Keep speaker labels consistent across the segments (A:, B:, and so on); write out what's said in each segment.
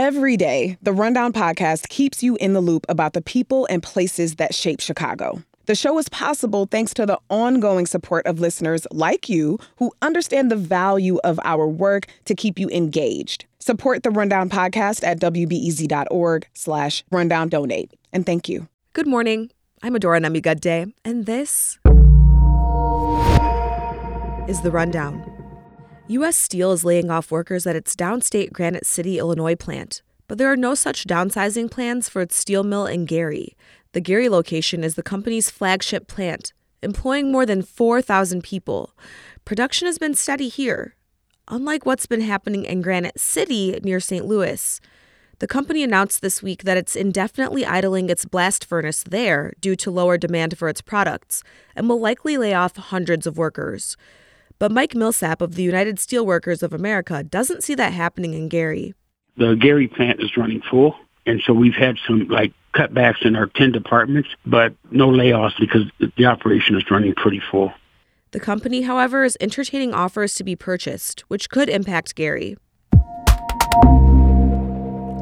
A: Every day, the Rundown podcast keeps you in the loop about the people and places that shape Chicago. The show is possible thanks to the ongoing support of listeners like you who understand the value of our work to keep you engaged. Support the Rundown podcast at wbez.org slash rundown donate. And thank you.
B: Good morning. I'm Adora Namigadde, and this is The Rundown. U.S. Steel is laying off workers at its downstate Granite City, Illinois plant, but there are no such downsizing plans for its steel mill in Gary. The Gary location is the company's flagship plant, employing more than 4,000 people. Production has been steady here, unlike what's been happening in Granite City near St. Louis. The company announced this week that it's indefinitely idling its blast furnace there due to lower demand for its products and will likely lay off hundreds of workers. But Mike Millsap of the United Steelworkers of America doesn't see that happening in Gary.
C: The Gary plant is running full, and so we've had some like cutbacks in our 10 departments, but no layoffs because the operation is running pretty full.
B: The company, however, is entertaining offers to be purchased, which could impact Gary.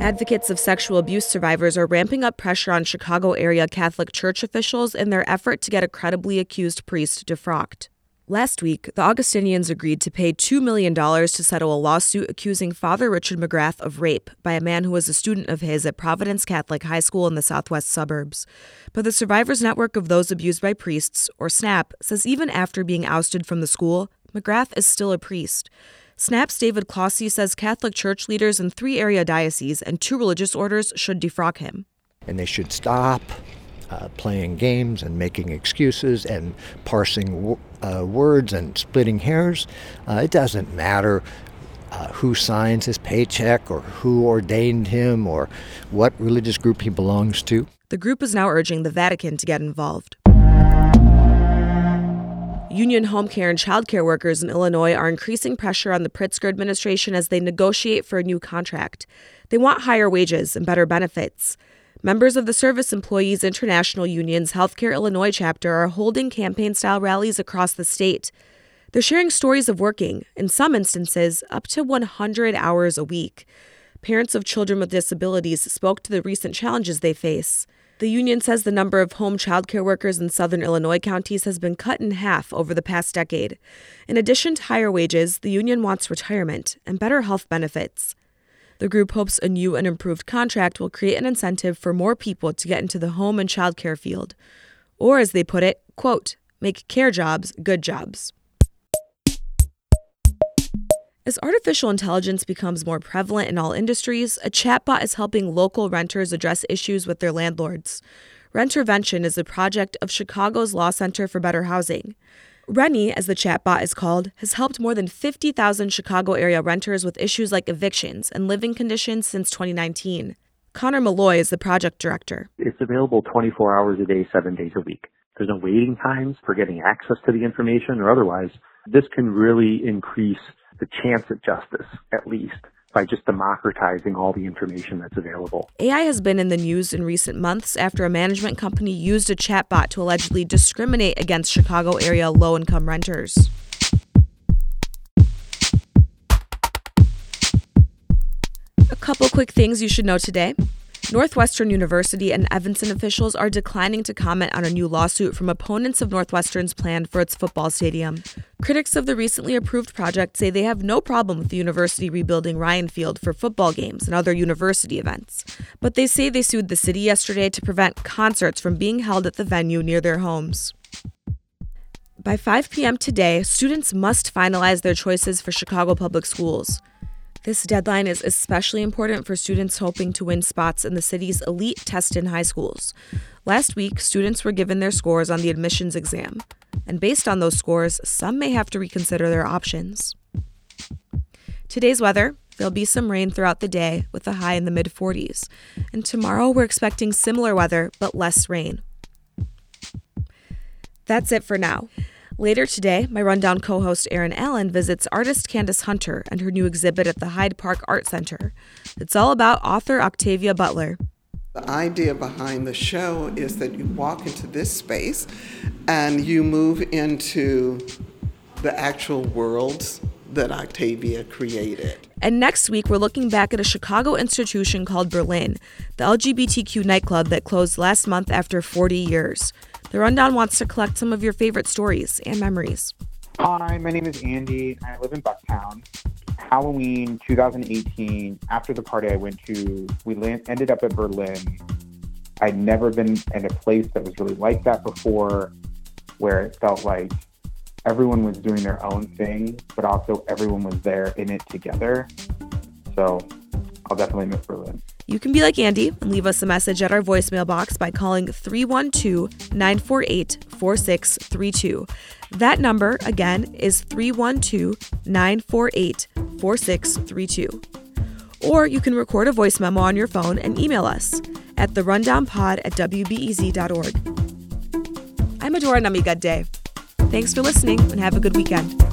B: Advocates of sexual abuse survivors are ramping up pressure on Chicago area Catholic Church officials in their effort to get a credibly accused priest defrocked. Last week, the Augustinians agreed to pay $2 million to settle a lawsuit accusing Father Richard McGrath of rape by a man who was a student of his at Providence Catholic High School in the southwest suburbs. But the Survivors Network of Those Abused by Priests, or SNAP, says even after being ousted from the school, McGrath is still a priest. SNAP's David Clohessy says Catholic church leaders in three area dioceses and two religious orders should defrock him.
D: And they should stop uh, playing games and making excuses and parsing uh, words and splitting hairs. Uh, it doesn't matter uh, who signs his paycheck or who ordained him or what religious group he belongs to.
B: The group is now urging the Vatican to get involved. Union home care and child care workers in Illinois are increasing pressure on the Pritzker administration as they negotiate for a new contract. They want higher wages and better benefits. Members of the Service Employees International Union's Healthcare Illinois chapter are holding campaign style rallies across the state. They're sharing stories of working, in some instances, up to 100 hours a week. Parents of children with disabilities spoke to the recent challenges they face. The union says the number of home child care workers in southern Illinois counties has been cut in half over the past decade. In addition to higher wages, the union wants retirement and better health benefits. The group hopes a new and improved contract will create an incentive for more people to get into the home and childcare field. Or, as they put it, quote, make care jobs good jobs. As artificial intelligence becomes more prevalent in all industries, a chatbot is helping local renters address issues with their landlords. Rentervention is a project of Chicago's Law Center for Better Housing. Rennie, as the chatbot is called, has helped more than 50,000 Chicago area renters with issues like evictions and living conditions since 2019. Connor Malloy is the project director.
E: It's available 24 hours a day, seven days a week. There's no waiting times for getting access to the information or otherwise. This can really increase the chance at justice, at least, by just democratizing all the information that's available.
B: AI has been in the news in recent months after a management company used a chatbot to allegedly discriminate against Chicago area low income renters. A couple quick things you should know today. Northwestern University and Evanston officials are declining to comment on a new lawsuit from opponents of Northwestern's plan for its football stadium. Critics of the recently approved project say they have no problem with the university rebuilding Ryan Field for football games and other university events. But they say they sued the city yesterday to prevent concerts from being held at the venue near their homes. By 5 p.m. today, students must finalize their choices for Chicago Public Schools. This deadline is especially important for students hoping to win spots in the city's elite test in high schools. Last week, students were given their scores on the admissions exam, and based on those scores, some may have to reconsider their options. Today's weather there'll be some rain throughout the day with a high in the mid 40s, and tomorrow we're expecting similar weather but less rain. That's it for now. Later today, my Rundown co host Erin Allen visits artist Candace Hunter and her new exhibit at the Hyde Park Art Center. It's all about author Octavia Butler.
F: The idea behind the show is that you walk into this space and you move into the actual worlds that Octavia created.
B: And next week, we're looking back at a Chicago institution called Berlin, the LGBTQ nightclub that closed last month after 40 years. The Rundown wants to collect some of your favorite stories and memories.
G: Hi, my name is Andy. I live in Bucktown. Halloween 2018, after the party I went to, we ended up at Berlin. I'd never been in a place that was really like that before, where it felt like everyone was doing their own thing, but also everyone was there in it together. So I'll definitely miss Berlin.
B: You can be like Andy and leave us a message at our voicemail box by calling 312 948 4632. That number, again, is 312 948 4632. Or you can record a voice memo on your phone and email us at therundownpod at wbez.org. I'm Adora Namigadde. Thanks for listening and have a good weekend.